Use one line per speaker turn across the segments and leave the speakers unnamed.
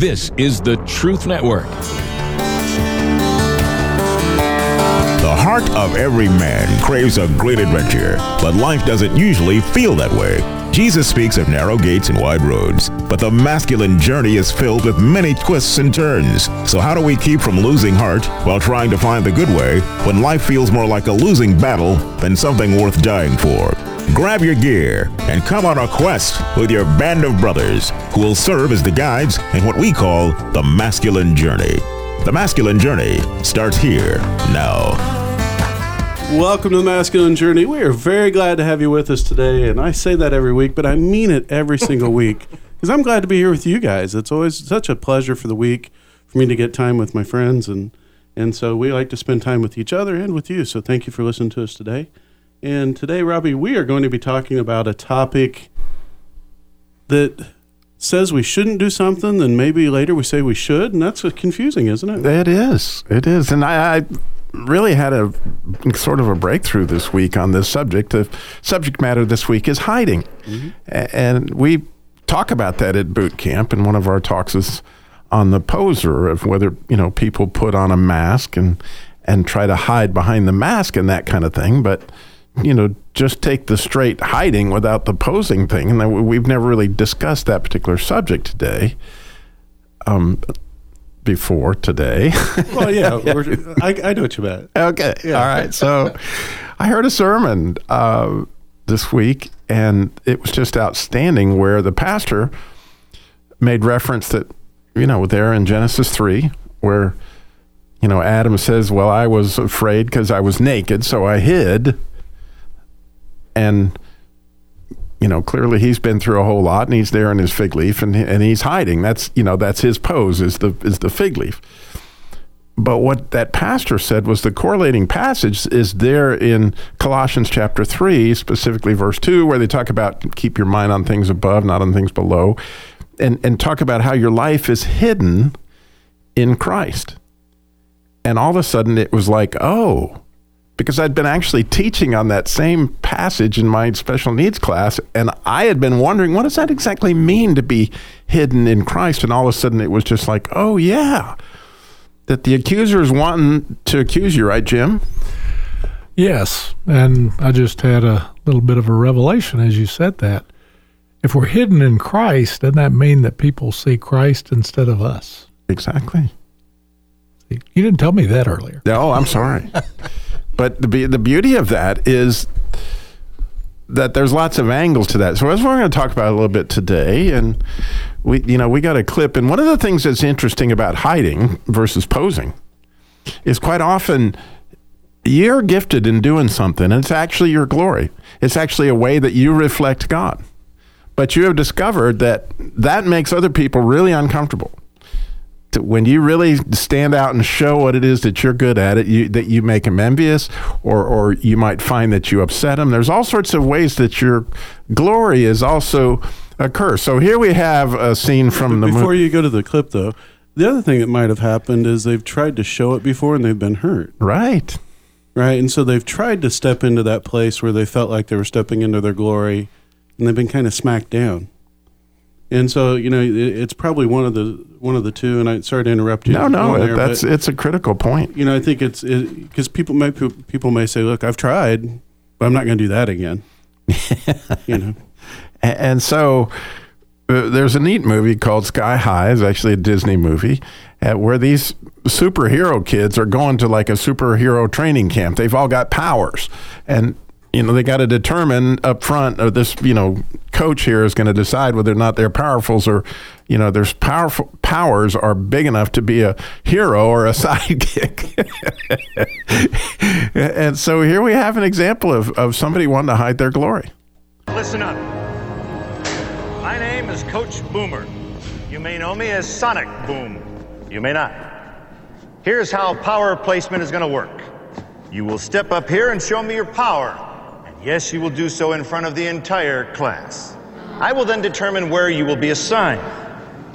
This is the Truth Network.
The heart of every man craves a great adventure, but life doesn't usually feel that way. Jesus speaks of narrow gates and wide roads, but the masculine journey is filled with many twists and turns. So, how do we keep from losing heart while trying to find the good way when life feels more like a losing battle than something worth dying for? Grab your gear and come on a quest with your band of brothers who will serve as the guides in what we call the masculine journey. The masculine journey starts here now.
Welcome to the Masculine Journey. We are very glad to have you with us today. And I say that every week, but I mean it every single week because I'm glad to be here with you guys. It's always such a pleasure for the week for me to get time with my friends. And, and so we like to spend time with each other and with you. So thank you for listening to us today. And today, Robbie, we are going to be talking about a topic that says we shouldn't do something, then maybe later we say we should. And that's confusing, isn't it?
It is. It is. And I, I really had a sort of a breakthrough this week on this subject. The subject matter this week is hiding. Mm-hmm. And we talk about that at boot camp. And one of our talks is on the poser of whether, you know, people put on a mask and, and try to hide behind the mask and that kind of thing. But, you know, just take the straight hiding without the posing thing. And we've never really discussed that particular subject today. Um, before today.
well, yeah, I, I know what you meant.
Okay, yeah. all right. So, I heard a sermon uh, this week, and it was just outstanding. Where the pastor made reference that you know there in Genesis three, where you know Adam says, "Well, I was afraid because I was naked, so I hid," and you know, clearly he's been through a whole lot, and he's there in his fig leaf, and and he's hiding. That's you know that's his pose is the is the fig leaf. But what that pastor said was the correlating passage is there in Colossians chapter 3, specifically verse 2, where they talk about keep your mind on things above, not on things below, and, and talk about how your life is hidden in Christ. And all of a sudden it was like, oh, because I'd been actually teaching on that same passage in my special needs class, and I had been wondering, what does that exactly mean to be hidden in Christ? And all of a sudden it was just like, oh, yeah, that the accuser is wanting to accuse you, right, Jim?
Yes. And I just had a little bit of a revelation as you said that. If we're hidden in Christ, doesn't that mean that people see Christ instead of us?
Exactly.
You didn't tell me that earlier.
Oh, I'm sorry. But the the beauty of that is that there's lots of angles to that. So that's what we're going to talk about a little bit today. And we, you know, we got a clip. And one of the things that's interesting about hiding versus posing is quite often you're gifted in doing something, and it's actually your glory. It's actually a way that you reflect God. But you have discovered that that makes other people really uncomfortable to, when you really stand out and show what it is that you're good at, it you, that you make them envious, or or you might find that you upset them. There's all sorts of ways that your glory is also a curse. So here we have a scene from
the.
Before
mo- you go to the clip, though, the other thing that might have happened is they've tried to show it before and they've been hurt.
Right.
Right, and so they've tried to step into that place where they felt like they were stepping into their glory, and they've been kind of smacked down. And so, you know, it's probably one of the one of the two. And I sorry to interrupt you.
No, no, there, that's but, it's a critical point.
You know, I think it's because it, people may people may say, "Look, I've tried, but I'm not going to do that again."
you know, and, and so uh, there's a neat movie called Sky High. It's actually a Disney movie uh, where these superhero kids are going to like a superhero training camp. They've all got powers, and you know, they got to determine up front, or this, you know, coach here is going to decide whether or not their powerfuls or, you know, their powerful powers are big enough to be a hero or a sidekick. and so here we have an example of, of somebody wanting to hide their glory.
Listen up. My name is Coach Boomer. You may know me as Sonic Boom. You may not. Here's how power placement is going to work. You will step up here and show me your power. Yes, you will do so in front of the entire class. I will then determine where you will be assigned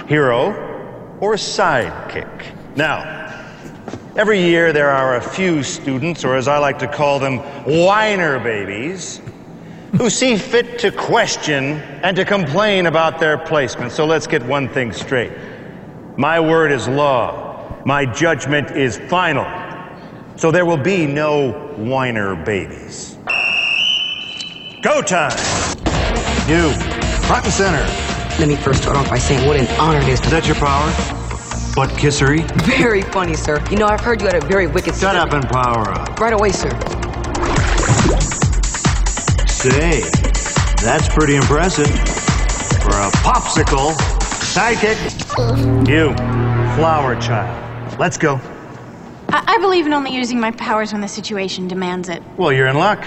hero or sidekick. Now, every year there are a few students, or as I like to call them, whiner babies, who see fit to question and to complain about their placement. So let's get one thing straight. My word is law. My judgment is final. So there will be no whiner babies. Go time! You, front and center.
Let me first start off by saying what an honor it is
Is
to.
that your power? Butt kissery?
Very funny, sir. You know, I've heard you had a very wicked.
Shut up and power up.
Right away, sir.
Say, that's pretty impressive. For a popsicle sidekick. You, flower child. Let's go.
I, I believe in only using my powers when the situation demands it.
Well, you're in luck.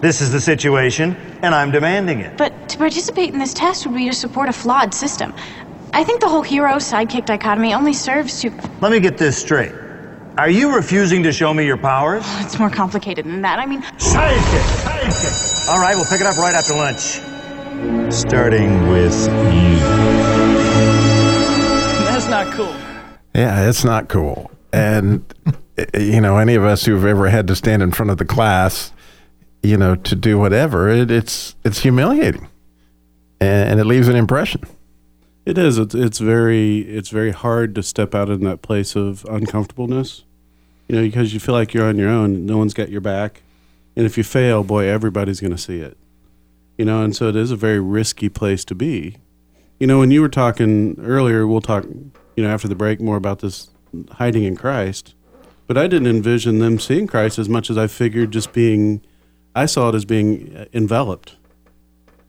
This is the situation, and I'm demanding it.
But to participate in this test would be to support a flawed system. I think the whole hero sidekick dichotomy only serves to.
Let me get this straight. Are you refusing to show me your powers?
It's more complicated than that. I mean,
Sidekick! Sidekick! All right, we'll pick it up right after lunch. Starting with you.
That's not cool.
Yeah, it's not cool. And, you know, any of us who've ever had to stand in front of the class, you know, to do whatever, it, it's it's humiliating, and, and it leaves an impression.
It is. It's, it's very. It's very hard to step out in that place of uncomfortableness. You know, because you feel like you're on your own. No one's got your back, and if you fail, boy, everybody's going to see it. You know, and so it is a very risky place to be. You know, when you were talking earlier, we'll talk. You know, after the break, more about this hiding in Christ. But I didn't envision them seeing Christ as much as I figured just being. I saw it as being uh, enveloped.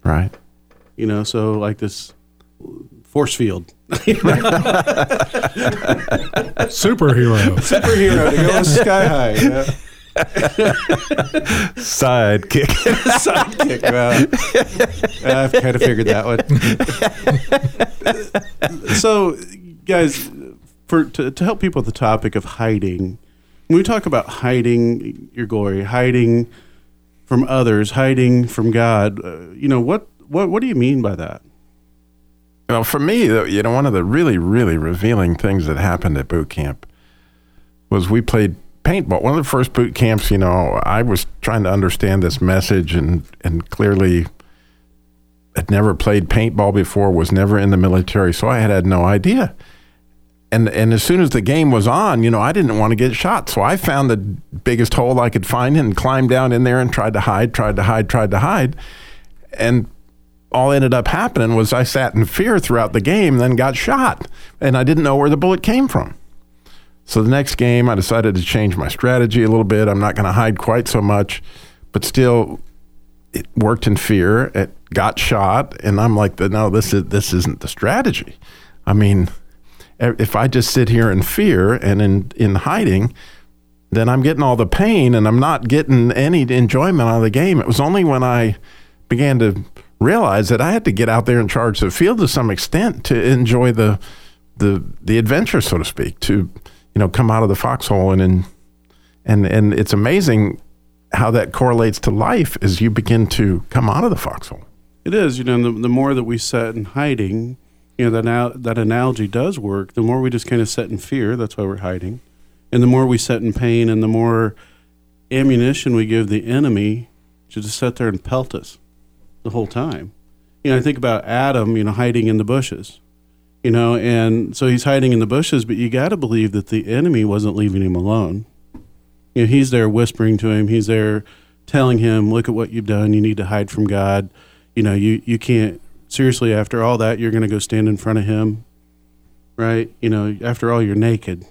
Right.
You know, so like this force field.
Superhero.
superhero to go sky high. You know?
Sidekick.
Sidekick. Well, I've kind of figured that one. so, guys, for to, to help people with the topic of hiding, when we talk about hiding your glory, hiding from others, hiding from God, uh, you know what what what do you mean by that?
Well, for me, you know, one of the really, really revealing things that happened at boot camp was we played paintball. One of the first boot camps, you know, I was trying to understand this message and, and clearly had never played paintball before, was never in the military, so I had had no idea. And, and as soon as the game was on, you know, I didn't want to get shot. So I found the biggest hole I could find and climbed down in there and tried to hide, tried to hide, tried to hide. And all ended up happening was I sat in fear throughout the game, then got shot, and I didn't know where the bullet came from. So the next game, I decided to change my strategy a little bit. I'm not going to hide quite so much, but still, it worked in fear. It got shot, and I'm like, no, this is this isn't the strategy. I mean, if I just sit here in fear and in in hiding, then I'm getting all the pain, and I'm not getting any enjoyment out of the game. It was only when I began to realize that I had to get out there and charge the field to some extent to enjoy the the the adventure, so to speak, to you know come out of the foxhole and and and, and it's amazing how that correlates to life as you begin to come out of the foxhole.
It is, you know, the, the more that we set in hiding, you know, that now that analogy does work. The more we just kind of set in fear, that's why we're hiding, and the more we set in pain, and the more ammunition we give the enemy to just sit there and pelt us the whole time. You know, I think about Adam, you know, hiding in the bushes, you know, and so he's hiding in the bushes, but you got to believe that the enemy wasn't leaving him alone. You know, he's there whispering to him. He's there telling him, "Look at what you've done. You need to hide from God. You know, you you can't seriously. After all that, you're going to go stand in front of Him, right? You know, after all, you're naked,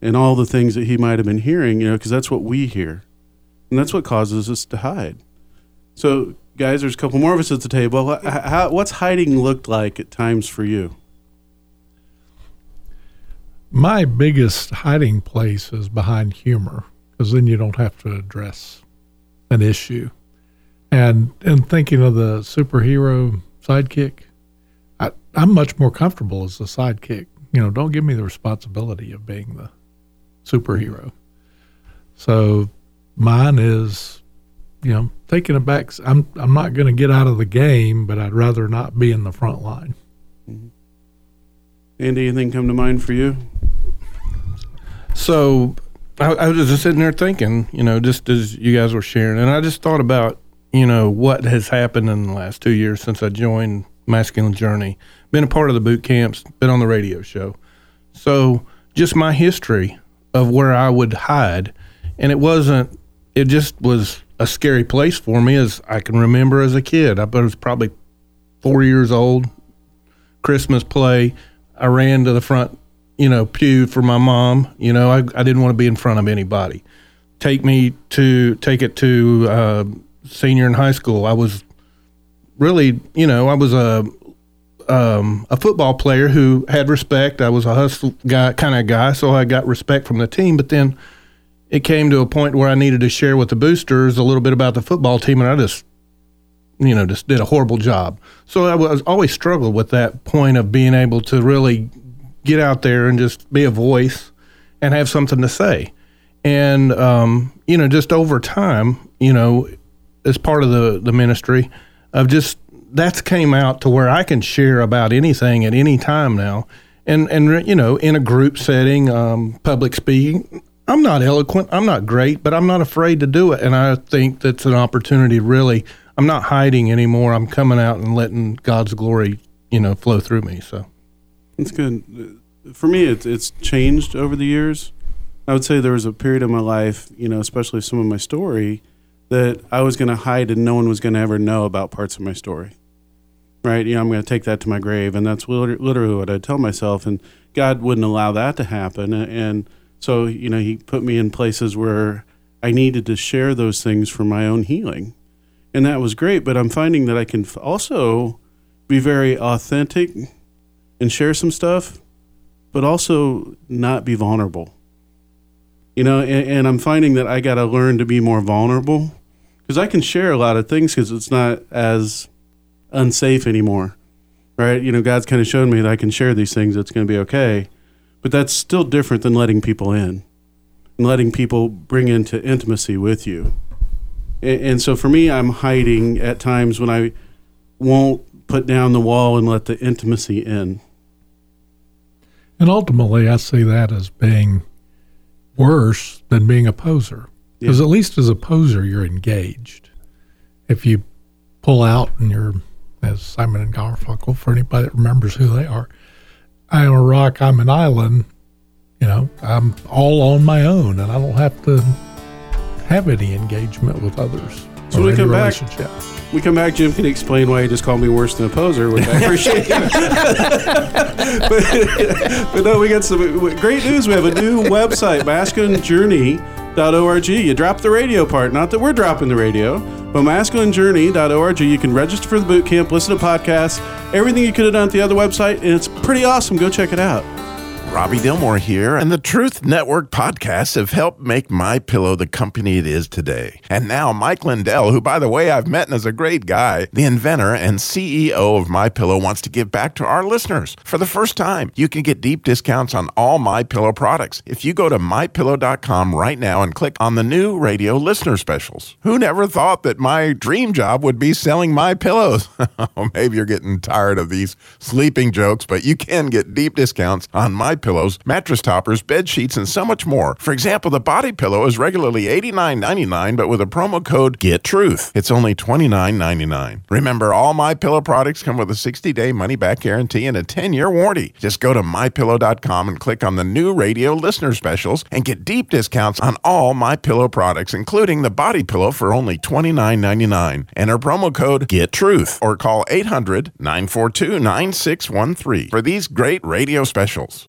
and all the things that he might have been hearing. You know, because that's what we hear, and that's what causes us to hide. So, guys, there's a couple more of us at the table. How, what's hiding looked like at times for you?
My biggest hiding place is behind humor because then you don't have to address an issue. And and thinking of the superhero sidekick, I, I'm much more comfortable as the sidekick. You know, don't give me the responsibility of being the superhero. So mine is, you know, taking a back. I'm I'm not going to get out of the game, but I'd rather not be in the front line. Mm-hmm.
Andy, anything come to mind for you?
So I, I was just sitting there thinking, you know, just as you guys were sharing, and I just thought about, you know, what has happened in the last two years since I joined Masculine Journey. Been a part of the boot camps, been on the radio show. So just my history of where I would hide, and it wasn't. It just was a scary place for me, as I can remember as a kid. I was probably four years old. Christmas play. I ran to the front, you know, pew for my mom. You know, I, I didn't want to be in front of anybody. Take me to take it to uh, senior in high school. I was really, you know, I was a um, a football player who had respect. I was a hustle guy, kind of guy, so I got respect from the team. But then it came to a point where I needed to share with the boosters a little bit about the football team, and I just, you know, just did a horrible job. So I was always struggled with that point of being able to really get out there and just be a voice and have something to say. And um, you know, just over time, you know, as part of the the ministry, of just that's came out to where I can share about anything at any time now, and and you know, in a group setting, um, public speaking. I'm not eloquent. I'm not great, but I'm not afraid to do it, and I think that's an opportunity. Really, I'm not hiding anymore. I'm coming out and letting God's glory, you know, flow through me. So
it's good. For me, it's it's changed over the years. I would say there was a period of my life, you know, especially some of my story, that I was going to hide and no one was going to ever know about parts of my story. Right? You know, I'm going to take that to my grave. And that's literally what I tell myself. And God wouldn't allow that to happen. And so, you know, He put me in places where I needed to share those things for my own healing. And that was great. But I'm finding that I can also be very authentic and share some stuff, but also not be vulnerable you know and, and i'm finding that i got to learn to be more vulnerable because i can share a lot of things because it's not as unsafe anymore right? You know god's kind of shown me that i can share these things it's going to be okay. But that's still different than letting people in and letting people bring into intimacy with you. And, and so for me i'm hiding at times when i won't put down the wall and let the intimacy in.
And ultimately i see that as being worse than being a poser. Because yeah. at least as a poser, you're engaged. If you pull out and you're, as Simon and Garfunkel, for anybody that remembers who they are, I am a rock, I'm an island, you know, I'm all on my own and I don't have to have any engagement with others.
So we come back. We come back. Jim can explain why he just called me worse than a poser, which I appreciate. but, but, no, we got some great news. We have a new website, masculinejourney.org. You drop the radio part. Not that we're dropping the radio, but masculinejourney.org. You can register for the boot camp, listen to podcasts, everything you could have done at the other website, and it's pretty awesome. Go check it out.
Robbie Dilmore here, and the Truth Network podcasts have helped make My Pillow the company it is today. And now Mike Lindell, who by the way I've met and is a great guy, the inventor and CEO of My Pillow, wants to give back to our listeners. For the first time, you can get deep discounts on all My Pillow products if you go to mypillow.com right now and click on the new radio listener specials. Who never thought that my dream job would be selling My Pillows? Maybe you're getting tired of these sleeping jokes, but you can get deep discounts on My pillows, mattress toppers, bed sheets, and so much more. For example, the body pillow is regularly $89.99, but with a promo code GETTRUTH, it's only $29.99. Remember, all My Pillow products come with a 60-day money-back guarantee and a 10-year warranty. Just go to mypillow.com and click on the new radio listener specials and get deep discounts on all My Pillow products, including the body pillow for only $29.99. Enter promo code GETTRUTH or call 800-942-9613 for these great radio specials.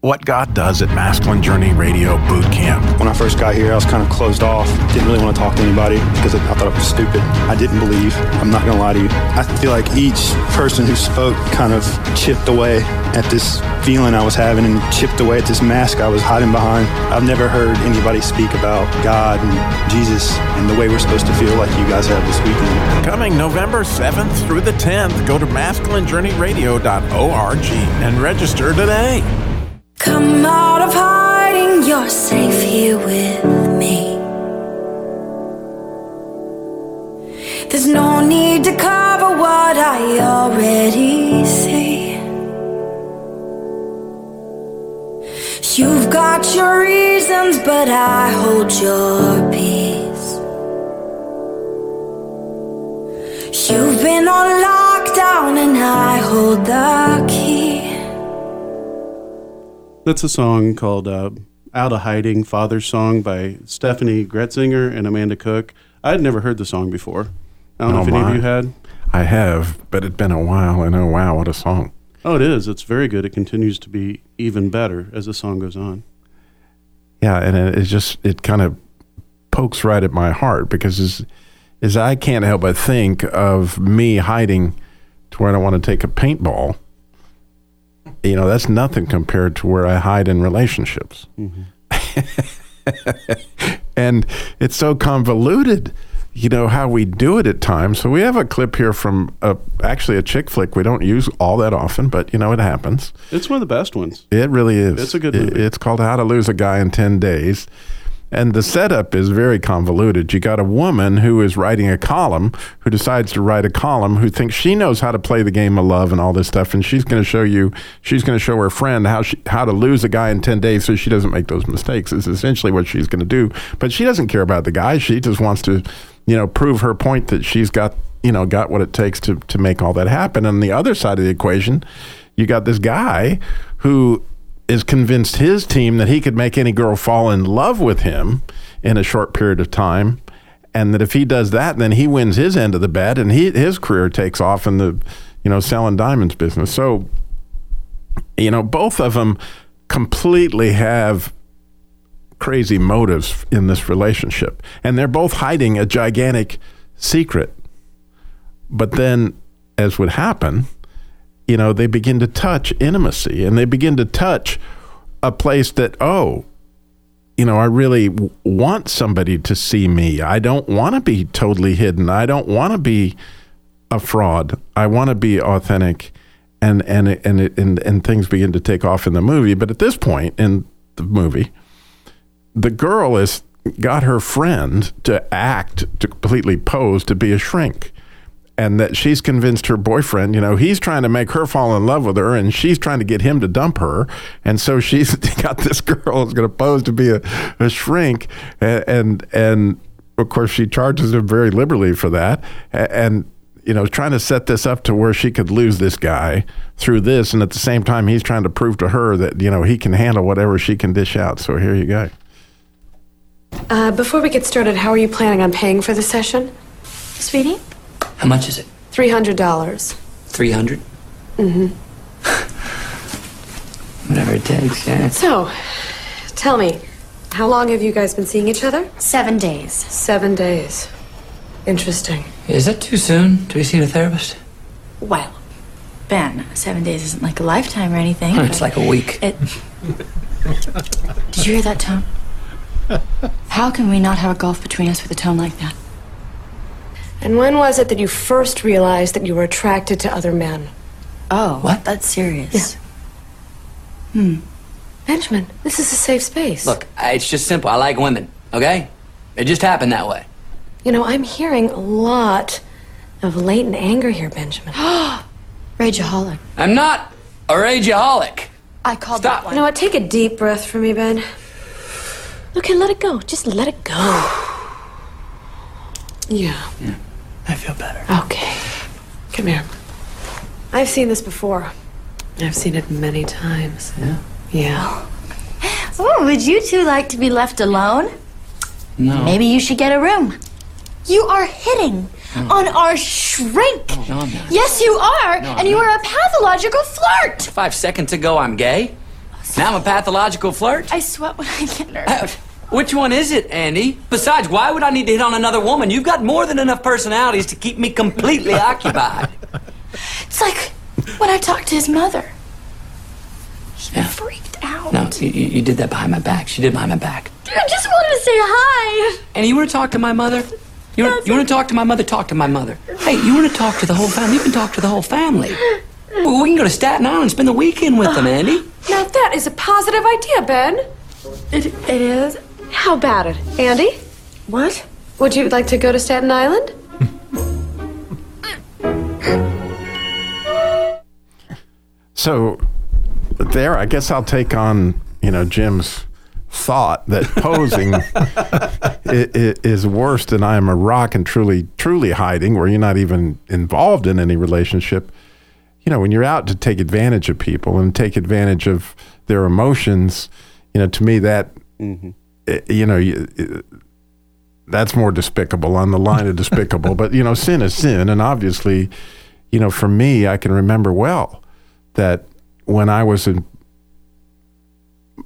what God does at Masculine Journey Radio Boot Camp.
When I first got here, I was kind of closed off. Didn't really want to talk to anybody because I thought I was stupid. I didn't believe. I'm not going to lie to you. I feel like each person who spoke kind of chipped away at this feeling I was having and chipped away at this mask I was hiding behind. I've never heard anybody speak about God and Jesus and the way we're supposed to feel like you guys have this weekend.
Coming November 7th through the 10th, go to masculinejourneyradio.org and register today.
Come out of hiding, you're safe here with me. There's no need to cover what I already see. You've got your reasons, but I hold your peace. You've been on lockdown, and I hold the key.
That's a song called uh, Out of Hiding, Father's Song by Steffany Gretzinger and Amanda Cook. I had never heard the song before. I don't know
Oh,
if any of you had.
I have, but it's been a while. And oh, wow, what a song.
Oh, it is. It's very good. It continues to be even better as the song goes on.
Yeah, and it, it just it kind of pokes right at my heart because as, as I can't help but think of me hiding to where I don't want to take a paintball. You know, that's nothing compared to where I hide in relationships. Mm-hmm. and it's so convoluted, you know, how we do it at times. So we have a clip here from a, actually a chick flick we don't use all that often, but you know, it happens.
It's one of the best ones.
It really is.
It's a good movie.
it's called How to Lose a Guy in 10 Days. And the setup is very convoluted. You got a woman who is writing a column who decides to write a column who thinks she knows how to play the game of love and all this stuff. And she's going to show you, she's going to show her friend how she, how to lose a guy in 10 days so she doesn't make those mistakes, is essentially what she's going to do. But she doesn't care about the guy. She just wants to, you know, prove her point that she's got, you know, got what it takes to, to make all that happen. And the other side of the equation, you got this guy who is convinced his team that he could make any girl fall in love with him in a short period of time and that if he does that then he wins his end of the bet and he his career takes off in the you know selling diamonds business. So you know both of them completely have crazy motives in this relationship and they're both hiding a gigantic secret. But then as would happen you know, they begin to touch intimacy and they begin to touch a place that, oh, you know, I really w- want somebody to see me. I don't want to be totally hidden. I don't want to be a fraud. I want to be authentic. And, and, and, and, and things begin to take off in the movie. But at this point in the movie, the girl has got her friend to act, to completely pose to be a shrink and that she's convinced her boyfriend, you know, he's trying to make her fall in love with her and she's trying to get him to dump her. And so she's got this girl who's going to pose to be a, a shrink. And, and, and of course, she charges him very liberally for that. And, you know, trying to set this up to where she could lose this guy through this. And at the same time, he's trying to prove to her that, you know, he can handle whatever she can dish out. So here you go.
Uh, before we get started, how are you planning on paying for the session?
Sweetie? How much is it?
$300.
300
Mm-hmm.
Whatever it takes, yeah.
So, tell me, how long have you guys been seeing each other?
Seven days.
Seven days. Interesting.
Is that too soon to be seeing a therapist?
Well, Ben, seven days isn't like a lifetime or anything.
It's like a week.
It... Did you hear that tone? How can we not have a gulf between us with a tone like that?
And when was it that you first realized that you were attracted to other men?
Oh, what? That's serious. Yeah.
Hmm. Benjamin, this is a safe space.
Look, it's just simple. I like women, okay? It just happened that way.
You know, I'm hearing a lot of latent anger here, Benjamin.
Rageaholic.
I'm not a rageaholic.
I called
Stop.
that one.
You know what? Take a deep breath for me, Ben. Okay, let it go. Just let it go. yeah. Yeah.
I feel better.
Okay. Come here. I've seen this before. I've seen it many times.
Yeah?
Yeah.
Oh, would you two like to be left alone?
No.
Maybe you should get a room. You are hitting
Oh.
on our shrink.
Oh, no, I'm not.
Yes, you are.
No, I'm
and you
not.
are a pathological flirt.
Five seconds ago, I'm gay. Now I'm a pathological flirt.
I sweat when I get nervous.
Which one is it, Andy? Besides, why would I need to hit on another woman? You've got more than enough personalities to keep me completely occupied.
It's like when I talked to his mother. He
Yeah.
freaked out.
No, you, you you did that behind my back. She did behind my back.
I just wanted to say hi.
And you want to talk to my mother? You want, you want to talk to my mother? Talk to my mother. Hey, you want to talk to the whole family? You can talk to the whole family. Well, we can go to Staten Island and spend the weekend with them, Andy.
Now that is a positive idea, Ben. It, it is? How about it? Andy? What? Would you like to go to Staten Island?
So there, I guess I'll take on you know Jim's thought that posing i- i- is worse than I am a rock and truly truly hiding, where you're not even involved in any relationship. You know, when you're out to take advantage of people and take advantage of their emotions, you know, to me that i- Eh, you know. Eh, that's more despicable on the line of despicable. but you know, sin is sin, and obviously, you know, for me, I can remember well that when I was in,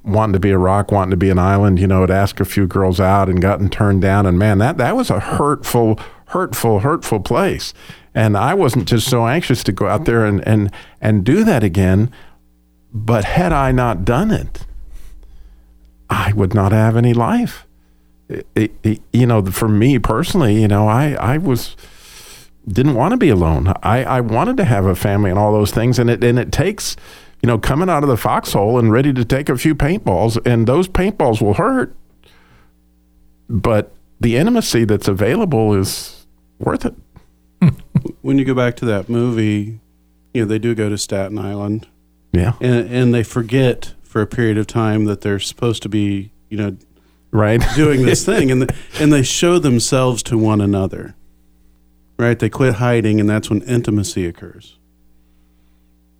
wanting to be a rock, wanting to be an island, you know, had asked a few girls out and gotten turned down, and man, that that was a hurtful, hurtful, hurtful place. And I wasn't just so anxious to go out there and and and do that again, but had I not done it, I would not have any life it, it, you know, for me personally, you know, I, I was didn't want to be alone. I, I wanted to have a family and all those things, and it and it takes, you know, coming out of the foxhole and ready to take a few paintballs, and those paintballs will hurt, but the intimacy that's available is worth it.
when you go back to that movie, you know, they do go to Staten Island.
Yeah.
And and they forget for a period of time that they're supposed to be, you know,
right
doing this thing and the, and they show themselves to one another. Right? They quit hiding and that's when intimacy occurs.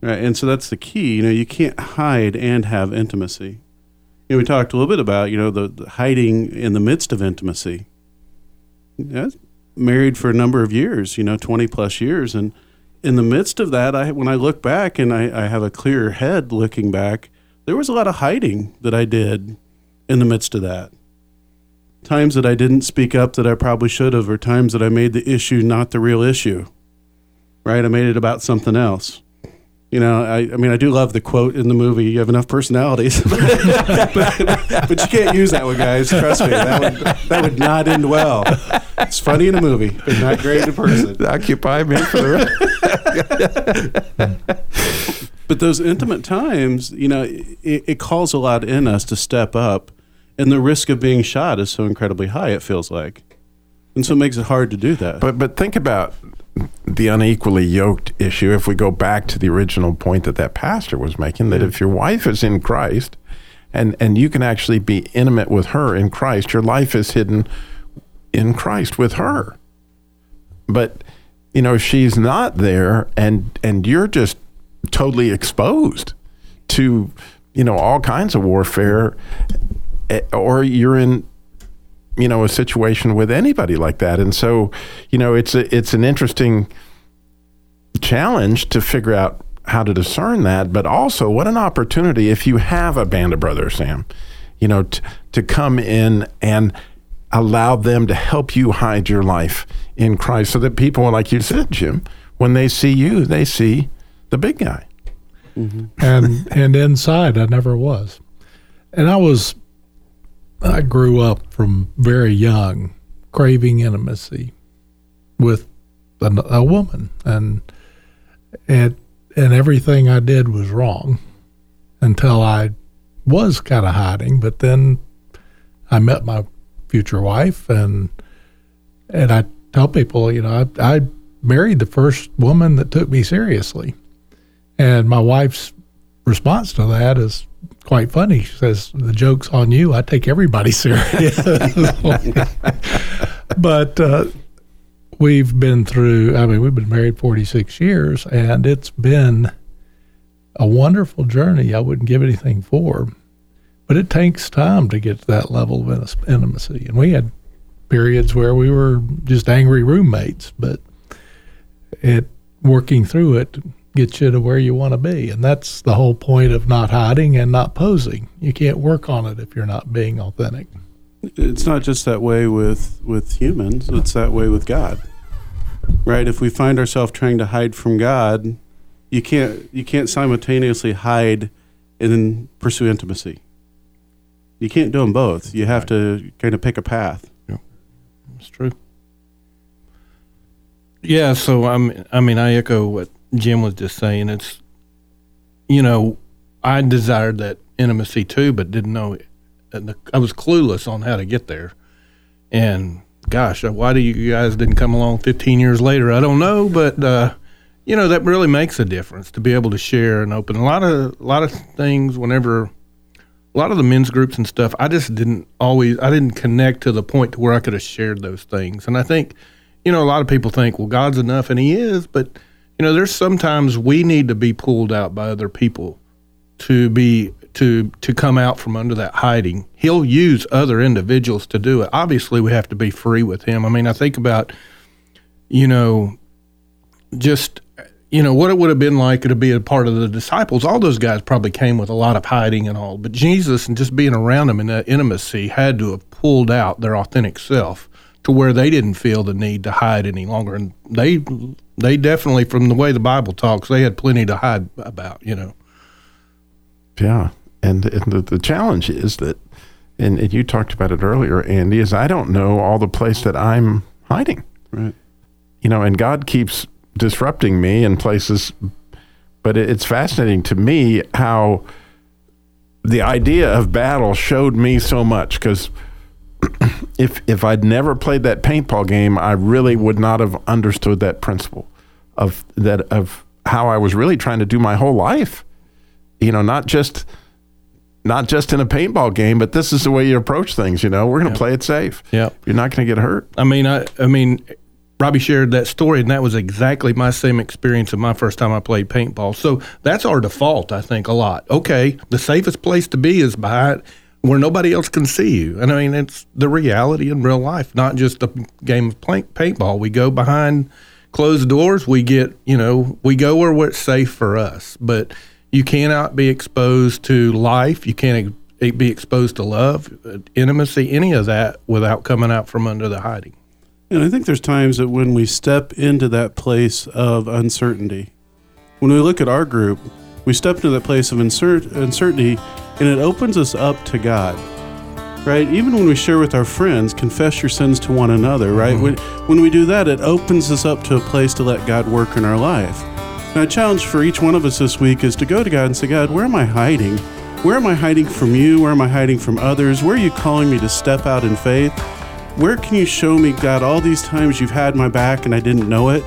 Right? And so that's the key, you know, you can't hide and have intimacy. You know, we talked a little bit about, you know, the, the hiding in the midst of intimacy. Yeah, married for a number of years, you know, 20 plus years. And in the midst of that, I, when I look back and I, I have a clear head looking back, there was a lot of hiding that I did in the midst of that. Times that I didn't speak up that I probably should have, or times that I made the issue not the real issue. Right? I made it about something else. You know, I, I mean, I do love the quote in the movie. You have enough personalities, but, but you can't use that one, guys. Trust me, that would that would not end well. It's funny in a movie, but not great in person.
Occupy me for the
But those intimate times, you know, it, it calls a lot in us to step up, and the risk of being shot is so incredibly high. It feels like, and so it makes it hard to do that.
But but think about the unequally yoked issue. If we go back to the original point that that pastor was making, that if your wife is in Christ, and and you can actually be intimate with her in Christ, your life is hidden in Christ with her. But you know, she's not there, and and you're just totally exposed to you know all kinds of warfare, eh, or you're in you know a situation with anybody like that. And so you know it's a, it's an interesting challenge to figure out how to discern that but also what an opportunity if you have a band of brothers sam you know t- to come in and allow them to help you hide your life in christ so that people like you said jim when they see you they see the big guy. Mm-hmm.
And and inside I never was. And I was I grew up from very young craving intimacy with a, a woman. And and and everything I did was wrong until I was kind of hiding. But then I met my future wife and and I tell people you know I, I married the first woman that took me seriously and my wife's response to that is quite funny. She says, The joke's on you. I take everybody serious. but uh, we've been through, I mean, we've been married 46 years, and it's been a wonderful journey I wouldn't give anything for. But it takes time to get to that level of intimacy. And we had periods where we were just angry roommates, but it working through it gets you to where you want to be. And that's the whole point of not hiding and not posing. You can't work on it if you're not being authentic.
it's not just that way with with humans it's that way with god right if we find ourselves trying to hide from god you can't you can't simultaneously hide and then pursue intimacy you can't do them both you have to kind of pick a path
It's true. Yeah, so I'm. I mean, I echo what Jim was just saying. It's, you know, I desired that intimacy too, but didn't know. It. I was clueless on how to get there. And gosh, uh, why do you guys didn't come along 15 years later? I don't know, but uh, you know that really makes a difference to be able to share and open a lot of a lot of things. Whenever a lot of the men's groups and stuff, I just didn't always I didn't connect to the point to where I could have shared those things. And I think you know a lot of people think, well, God's enough, and He is, but you know, there's sometimes we need to be pulled out by other people to be to to come out from under that hiding. He'll use other individuals to do it. Obviously, we have to be free with him. I mean, I think about you know just you know what it would have been like to be a part of the disciples. All those guys probably came with a lot of hiding and all, but Jesus and just being around them in that intimacy had to have pulled out their authentic self to where they didn't feel the need to hide any longer. And they they definitely, from the way the Bible talks, they had plenty to hide about. You know.
Yeah, and, and the, the challenge is that, and, and you talked about it earlier, Andy, is I don't know all the place that I'm hiding.
Right.
You know, and God keeps disrupting me in places, but it, it's fascinating to me how the idea of battle showed me so much because if if I'd never played that paintball game, I really would not have understood that principle of that of how I was really trying to do my whole life. You know, not just not just in a paintball game, but this is the way you approach things. You know, we're going to play it safe.
Yeah,
you're not going to get hurt.
I mean, I I mean, Robbie shared that story, and that was exactly my same experience of my first time I played paintball. So that's our default, I think, a lot. Okay, the safest place to be is behind where nobody else can see you. And I mean, it's the reality in real life, not just a game of paintball. We go behind closed doors. We get, you know, we go where it's safe for us. But you cannot be exposed to life. You can't be exposed to love, uh, intimacy, any of that without coming out from under the hiding.
And I think there's times that when we step into that place of uncertainty, when we look at our group, we step into that place of uncertainty and it opens us up to God. Right? Even when we share with our friends, confess your sins to one another, right? Mm-hmm. When, when we do that, it opens us up to a place to let God work in our life. And a challenge for each one of us this week is to go to God and say, God, where am I hiding? Where am I hiding from you? Where am I hiding from others? Where are you calling me to step out in faith? Where can you show me, God, all these times you've had my back and I didn't know it?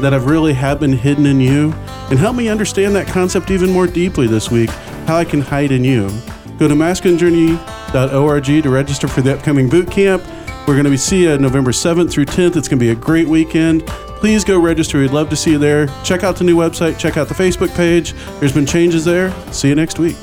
That I've really have been hidden in you? And help me understand that concept even more deeply this week how I can hide in you. Go to masculinejourney.org to register for the upcoming boot camp. We're going to be see you November 7th through 10th. It's going to be a great weekend. Please go register. We'd love to see you there. Check out the new website, check out the Facebook page. There's been changes there. See you next week.